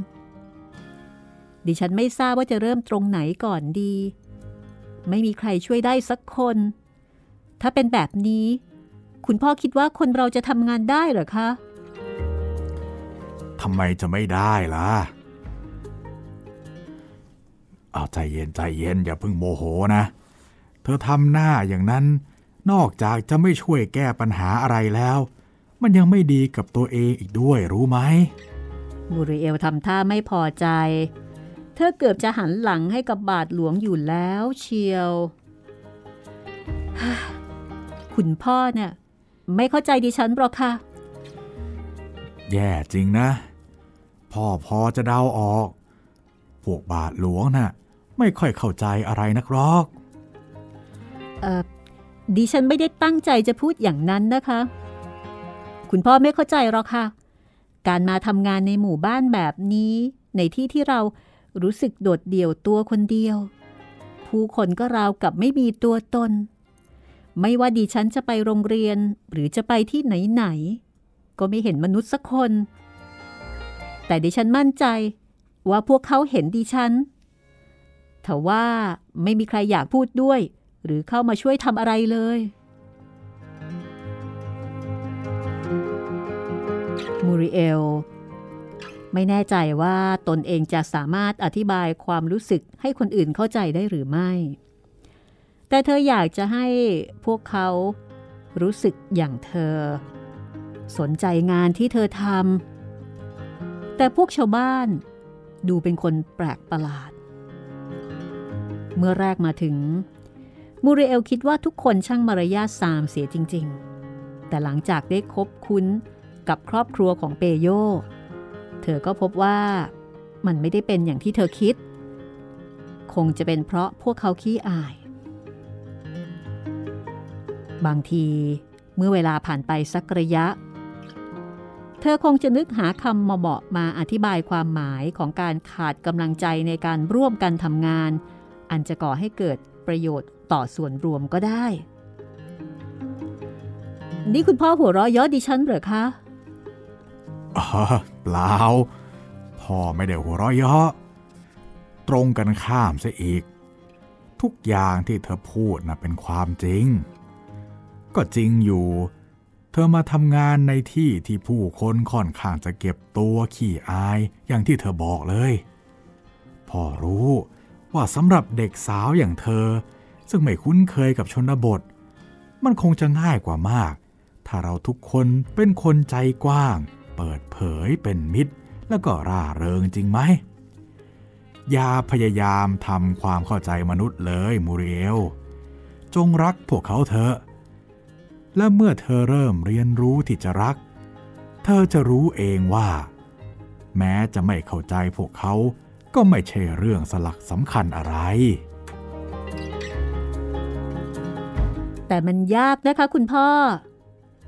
ดิฉันไม่ทราบว่าจะเริ่มตรงไหนก่อนดี ไม่มีใครช่วยได้สักคน ถ้าเป็นแบบนี้ คุณพ่อคิดว่าคนเราจะทำงานได้หรอคะทำไมจะไม่ได้ล่ะ เอาใจเย็นใจเย็นอย่าเพิ่งโมโหนะ เธอทำหน้าอย่างนั้น นอกจากจะไม่ช่วยแก้ปัญหาอะไรแล้ว มันยังไม่ดีกับตัวเองอีกด้วยรู้ไหมมูริเอลทำท่าไม่พอใจ เธอเกือบจะหันหลังให้กับบาทหลวงอยู่แล้วเชียว คุณพ่อเนี่ยไม่เข้าใจดิฉันหรอกค่ะ แย่จริงนะ พ่อพอจะเดาออก พวกบาทหลวงน่ะ ไม่ค่อยเข้าใจอะไรนักหรอกเออดิฉันไม่ได้ตั้งใจจะพูดอย่างนั้นนะคะ คุณพ่อไม่เข้าใจหรอกค่ะ การมาทำงานในหมู่บ้านแบบนี้ ในที่ที่เรารู้สึกโดดเดี่ยวตัวคนเดียว ผู้คนก็ราวกับไม่มีตัวตน ไม่ว่าดิฉันจะไปโรงเรียนหรือจะไปที่ไหนๆก็ไม่เห็นมนุษย์สักคน แต่ดิฉันมั่นใจว่าพวกเขาเห็นดิฉัน แต่ว่าไม่มีใครอยากพูดด้วย หรือเข้ามาช่วยทำอะไรเลย มูริเอล ไม่แน่ใจว่าตนเองจะสามารถอธิบายความรู้สึกให้คนอื่นเข้าใจได้หรือไม่ แต่เธออยากจะให้พวกเขารู้สึกอย่างเธอ สนใจงานที่เธอทำแต่พวกชาวบ้านดูเป็นคนแปลกประหลาด เมื่อแรกมาถึง มูเรเอลคิดว่าทุกคนช่างมารยาทสามเสียจริง ๆ แต่หลังจากได้คบคุ้นกับครอบครัวของเปโย เธอก็พบว่ามันไม่ได้เป็นอย่างที่เธอคิด คงจะเป็นเพราะพวกเขาขี้อาย บางทีเมื่อเวลาผ่านไปสักระยะ เธอคงจะนึกหาคำมาบอกมาอธิบายความหมายของการขาดกำลังใจในการร่วมกันทำงาน อันจะก่อให้เกิดประโยชน์ต่อส่วนรวมก็ได้ นี่คุณพ่อหัวเราะเยาะดิฉันเหรอคะอ๋อเปล่า พ่อไม่ได้หัวเราะเยาะตรงกันข้ามซะอีก ทุกอย่างที่เธอพูดนะเป็นความจริง ก็จริงอยู่ เธอมาทำงานในที่ที่ผู้คนค่อนข้างจะเก็บตัวขี้อายอย่างที่เธอบอกเลย พ่อรู้ ว่าสำหรับเด็กสาวอย่างเธอ ซึ่งไม่คุ้นเคยกับชนบท มันคงจะง่ายกว่ามาก ถ้าเราทุกคนเป็นคนใจกว้าง เปิดเผยเป็นมิตร แล้วก็ร่าเริงจริงไหมอย่าพยายามทำความเข้าใจมนุษย์เลยมูเรียลจงรักพวกเขาเถอะ และเมื่อเธอเริ่มเรียนรู้ที่จะรัก เธอจะรู้เองว่า แม้จะไม่เข้าใจพวกเขา ก็ไม่ใช่เรื่องสลักสำคัญอะไร แต่มันยากนะคะคุณพ่อ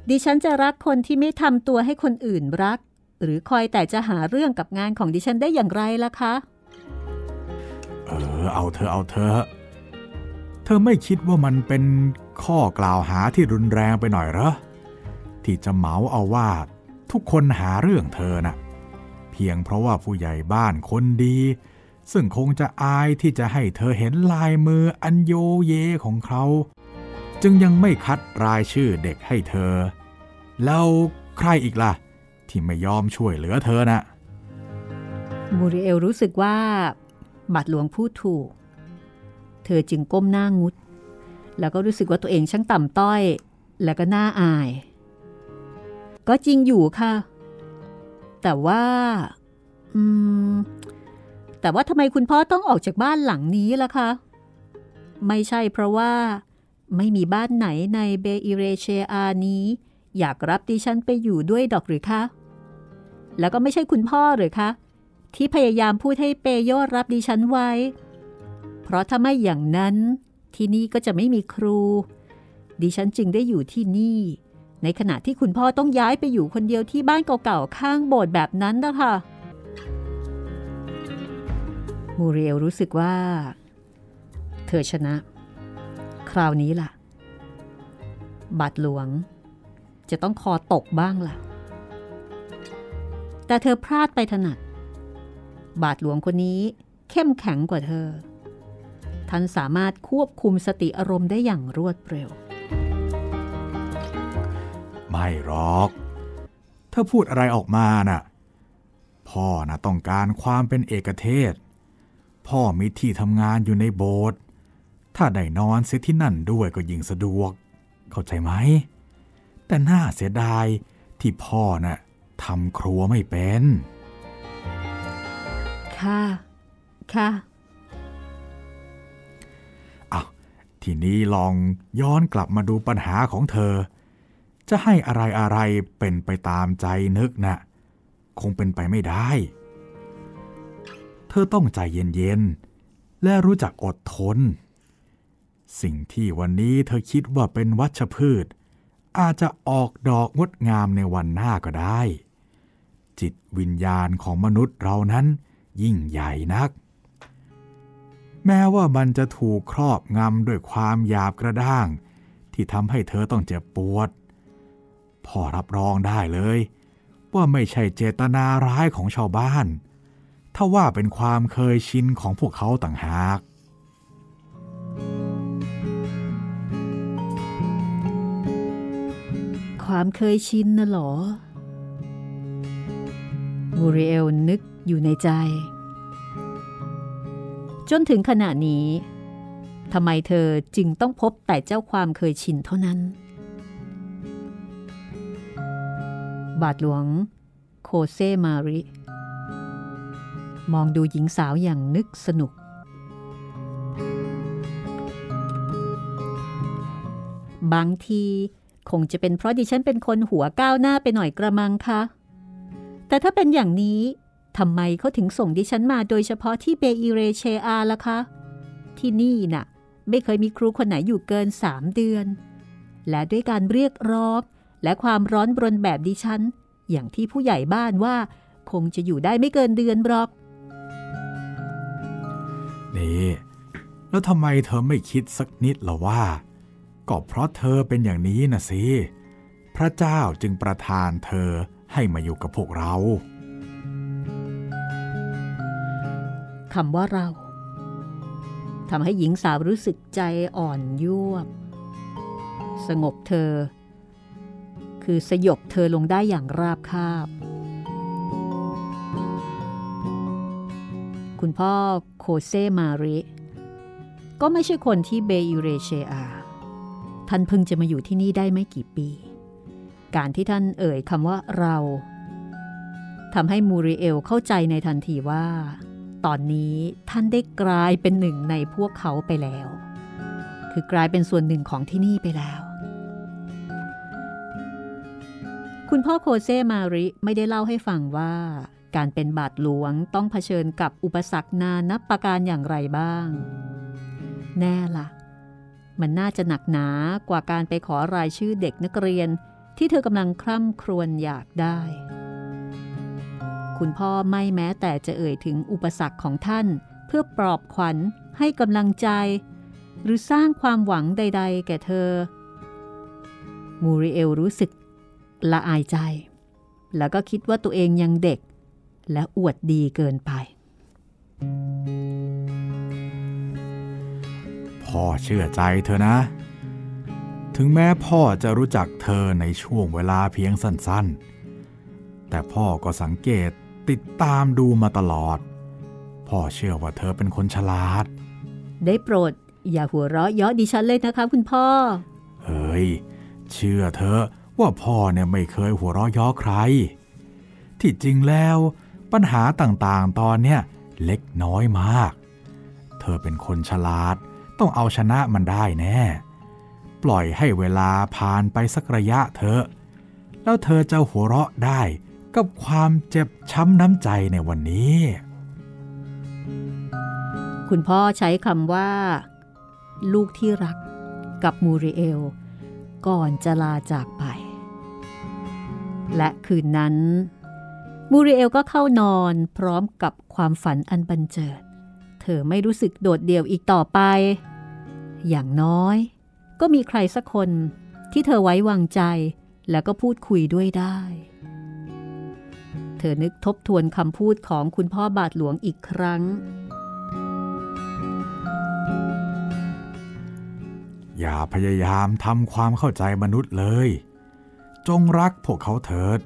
ดิฉันจะรักคนที่ไม่ทำตัวให้คนอื่นรัก หรือคอยแต่จะหาเรื่องกับงานของดิฉันได้อย่างไรล่ะคะ เออ เอาเธอเอาเธอ เธอไม่คิดว่ามันเป็นข้อกล่าวหาที่รุนแรงไปหน่อยเหรอ ที่จะเหมาเอาว่าทุกคนหาเรื่องเธอนะ่ะเพียงเพราะว่าผู้ใหญ่บ้านคนดี ซึ่งคงจะอายที่จะให้เธอเห็นลายมืออันโยเยของเขา จึงยังไม่คัดรายชื่อเด็กให้เธอ แล้วใครอีกล่ะ ที่ไม่ยอมช่วยเหลือเธอนะ่ะมูริเอลรู้สึกว่าบาทหลวงพูดถูก เธอจึงก้มหน้างุด แล้วก็รู้สึกว่าตัวเองช่างต่ำต้อย แล้วก็น่าอาย ก็จริงอยู่ค่ะ แต่ว่า อืม แต่ว่าทำไมคุณพ่อต้องออกจากบ้านหลังนี้ล่ะคะ ไม่ใช่เพราะว่า ไม่มีบ้านไหนในเบอิเรเชอานี้ อยากรับดิฉันไปอยู่ด้วยดอกหรือคะ แล้วก็ไม่ใช่คุณพ่อหรือคะ ที่พยายามพูดให้เปโยรับดิฉันไว้ เพราะถ้าไม่อย่างนั้นที่นี่ก็จะไม่มีครู ดิฉันจึงได้อยู่ที่นี่ ในขณะที่คุณพ่อต้องย้ายไปอยู่คนเดียวที่บ้านเก่าๆข้างโบสถ์แบบนั้นนะคะมูเรียลรู้สึกว่า เธอชนะ คราวนี้ล่ะ บาดหลวง จะต้องคอตกบ้างล่ะ แต่เธอพลาดไปถนัด บาทหลวงคนนี้เข้มแข็งกว่าเธอท่านสามารถควบคุมสติอารมณ์ได้อย่างรวดเร็ว ไม่หรอกถ้าพูดอะไรออกมาน่ะ พ่อนะต้องการความเป็นเอกเทศ พ่อมีที่ทำงานอยู่ในโบสถ์ ถ้าได้นอนเสียที่นั่นด้วยก็ยิ่งสะดวก เข้าใจไหม แต่น่าเสียดายที่พ่อนะ่ะทำครัวไม่เป็น ค่ะ ค่ะอาทีนี้ลองย้อนกลับมาดูปัญหาของเธอ จะให้อะไรอะไรเป็นไปตามใจนึกนะคงเป็นไปไม่ได้ เธอต้องใจเย็นๆ และรู้จักอดทน สิ่งที่วันนี้เธอคิดว่าเป็นวัชพืช อาจจะออกดอกงดงามในวันหน้าก็ได้ จิตวิญญาณของมนุษย์เรานั้นยิ่งใหญ่นัก แม้ว่ามันจะถูกครอบงำด้วยความหยาบกระด้าง ที่ทำให้เธอต้องเจ็บปวด พ่อรับรองได้เลย ว่าไม่ใช่เจตนาร้ายของชาวบ้าน ถ้าว่าเป็นความเคยชินของพวกเขาต่างหาก ความเคยชินน่ะหรอมูริเอลนึกอยู่ในใจ จนถึงขณะนี้ทำไมเธอจึงต้องพบแต่เจ้าความเคยชินเท่านั้น บาทหลวง โคเซมาริ มองดูหญิงสาวอย่างนึกสนุก บางทีคงจะเป็นเพราะดิฉันเป็นคนหัวก้าวหน้าไปหน่อยกระมังคะแต่ถ้าเป็นอย่างนี้ทำไมเขาถึงส่งดิฉันมาโดยเฉพาะที่เบอีเรเชอาล่ะคะ ที่นี่น่ะ ไม่เคยมีครูคนไหนอยู่เกินสามเดือน และด้วยการเรียกร้อง และความร้อนบรนแบบดิฉัน อย่างที่ผู้ใหญ่บ้านว่า คงจะอยู่ได้ไม่เกินเดือนหรอก นี่ แล้วทำไมเธอไม่คิดสักนิดหรอว่า ก็เพราะเธอเป็นอย่างนี้นะสิ พระเจ้าจึงประทานเธอให้มาอยู่กับพวกเราคำว่าเราทำให้หญิงสาวรู้สึกใจอ่อนยวบ สงบเธอ คือสยบเธอลงได้อย่างราบคาบ คุณพ่อโคเซมาริ ก็ไม่ใช่คนที่เบอิเรเชอา ท่านเพิ่งจะมาอยู่ที่นี่ได้ไม่กี่ปี การที่ท่านเอ่ยคำว่าเราทำให้มูริเอลเข้าใจในทันทีว่า ตอนนี้ท่านได้กลายเป็นหนึ่งในพวกเขาไปแล้ว คือกลายเป็นส่วนหนึ่งของที่นี่ไปแล้ว คุณพ่อโคเซมาริไม่ได้เล่าให้ฟังว่า การเป็นบาทหลวงต้องเผชิญกับอุปสรรคนานับประการอย่างไรบ้าง แน่ละ่ะ มันน่าจะหนักหนากว่าการไปขอรายชื่อเด็กนักเรียนที่เธอกำลังคร่ำครวญอยากได้ คุณพ่อไม่แม้แต่จะเอ่ยถึงอุปสรรคของท่าน เพื่อปลอบขวัญให้กำลังใจ หรือสร้างความหวังใด ๆ แก่เธอ มูริเอลรู้สึก ละอายใจ แล้วก็คิดว่าตัวเองยังเด็ก และอวดดีเกินไป พ่อเชื่อใจเธอนะ ถึงแม้พ่อจะรู้จักเธอในช่วงเวลาเพียงสั้นๆ แต่พ่อก็สังเกตติดตามดูมาตลอด พ่อเชื่อว่าเธอเป็นคนฉลาด ได้โปรด อย่าหัวเราะเยาะดิฉันเลยนะคะคุณพ่อ เฮ้ย เชื่อเธอ ว่าพ่อเนี่ยไม่เคยหัวเราะย้อใคร ที่จริงแล้วปัญหาต่างๆตอนเนี้ยเล็กน้อยมาก เธอเป็นคนฉลาดต้องเอาชนะมันได้แน่ ปล่อยให้เวลาผ่านไปสักระยะเถอะ แล้วเธอจะหัวเราะได้กับความเจ็บช้ำน้ำใจในวันนี้ คุณพ่อใช้คำว่า ลูกที่รักกับมูริเอล ก่อนจะลาจากไป และคืนนั้น มูริเอลก็เข้านอนพร้อมกับความฝันอันบันเจิด เธอไม่รู้สึกโดดเดี่ยวอีกต่อไป อย่างน้อย ก็มีใครสักคนที่เธอไว้วางใจแล้วก็พูดคุยด้วยได้ เธอนึกทบทวนคำพูดของคุณพ่อบาทหลวงอีกครั้ง อย่าพยายามทำความเข้าใจมนุษย์เลย จงรักพวกเขาเถิด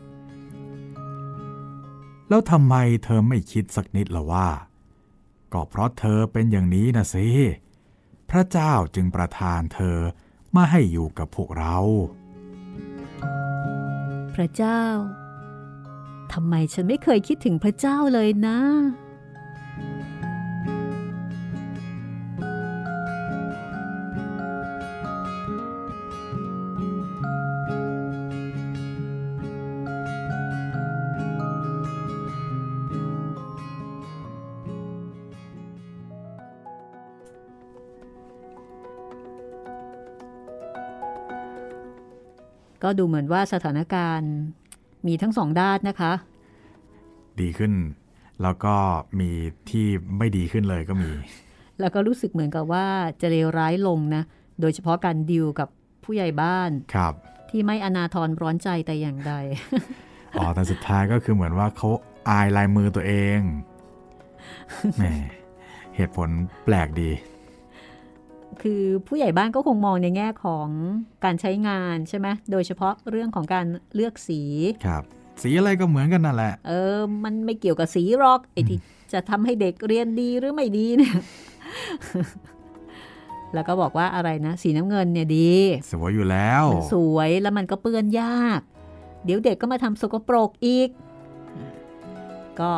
แล้วทำไมเธอไม่คิดสักนิดละว่า ก็เพราะเธอเป็นอย่างนี้นะสิ พระเจ้าจึงประทานเธอมาให้อยู่กับพวกเรา พระเจ้าทำไมฉันไม่เคยคิดถึงพระเจ้าเลยนะ ก็ดูเหมือนว่าสถานการณ์มีทั้งสองด้านนะคะ ดีขึ้น แล้วก็มีที่ไม่ดีขึ้นเลยก็มี แล้วก็รู้สึกเหมือนกับว่าจะเลวร้ายลงนะ โดยเฉพาะการดิวกับผู้ใหญ่บ้านครับ ที่ไม่อนาทรร้อนใจแต่อย่างใดอ๋อแต่สุดท้ายก็คือเหมือนว่าเขาอายลายมือตัวเองแหมเหตุผลแปลกดี คือผู้ใหญ่บ้านก็คงมองในแง่ของการใช้งานใช่ไหมโดยเฉพาะเรื่องของการเลือกสีครับสีอะไรก็เหมือนกันนั่นแหละ เออ มันไม่เกี่ยวกับสีหรอกไอ้ที่จะทำให้เด็กเรียนดีหรือไม่ดีเนี่ย แล้วก็บอกว่าอะไรนะ สีน้ำเงินเนี่ยดี สวยอยู่แล้วมันสวยแล้วมันก็เปื้อนยาก เดี๋ยวเด็กก็มาทำสกปรกอีก ก็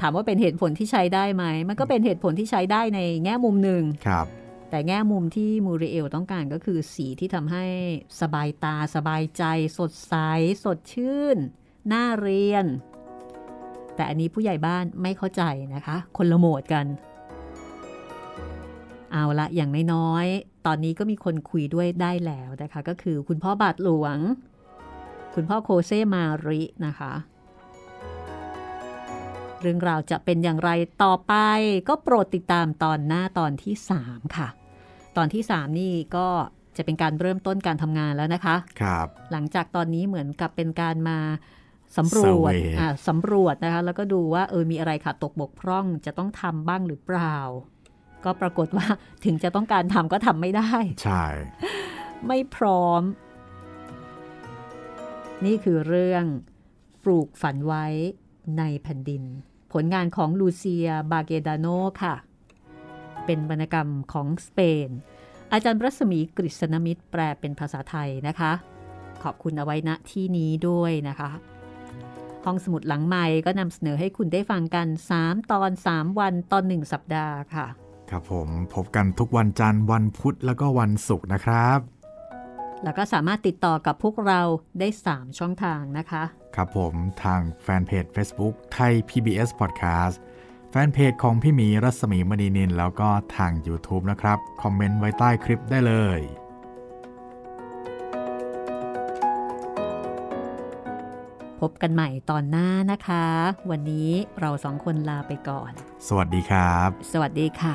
ถามว่าเป็นเหตุผลที่ใช้ได้ไหม มันก็เป็นเหตุผลที่ใช้ได้ในแง่มุมหนึ่งครับ แต่แง่มุมที่มูริเอลต้องการก็คือสีที่ทำให้สบายตาสบายใจ สดใส สดชื่น น่าเรียน แต่อันนี้ผู้ใหญ่บ้านไม่เข้าใจนะคะ คนละโหมดกัน เอาละอย่างน้อยๆ ตอนนี้ก็มีคนคุยด้วยได้แล้วนะคะ ก็คือคุณพ่อบาทหลวง คุณพ่อโคเซมารินะคะเรื่องราวจะเป็นอย่างไรต่อไปก็โปรดติดตามตอนหน้าตอนที่ 3 ค่ะ ตอนที่ 3 นี่ก็จะเป็นการเริ่มต้นการทำงานแล้วนะคะ ครับ หลังจากตอนนี้เหมือนกับเป็นการมาสำรวจ Survey อ่าสำรวจนะคะ แล้วก็ดูว่าเออมีอะไรขาดตกบกพร่องจะต้องทำบ้างหรือเปล่า ก็ปรากฏว่าถึงจะต้องการทำก็ทำไม่ได้ ใช่ ไม่พร้อม นี่คือเรื่องปลูกฝันไว้ในแผ่นดิน ผลงานของลูเซีย บาเกดาโนค่ะ เป็นวรรณกรรมของสเปน อาจารย์รัศมีกฤษณมิตรแปลเป็นภาษาไทยนะคะ ขอบคุณเอาไว้ณที่นี้ด้วยนะคะ ห้องสมุดหลังใหม่ก็นำเสนอให้คุณได้ฟังกัน 3 ตอน 3 วันตอน 1 สัปดาห์ค่ะ ครับผมพบกันทุกวันจันทร์วันพุธแล้วก็วันศุกร์นะครับแล้วก็สามารถติดต่อกับพวกเราได้ 3 ช่องทางนะคะ ครับผมทางแฟนเพจ Facebook ไทย PBS Podcast แฟนเพจของพี่หมีรัศมีมณีนินแล้วก็ทาง YouTube นะครับ คอมเมนต์ไว้ใต้คลิปได้เลย พบกันใหม่ตอนหน้านะคะ วันนี้เราสองคนลาไปก่อน สวัสดีครับ สวัสดีค่ะ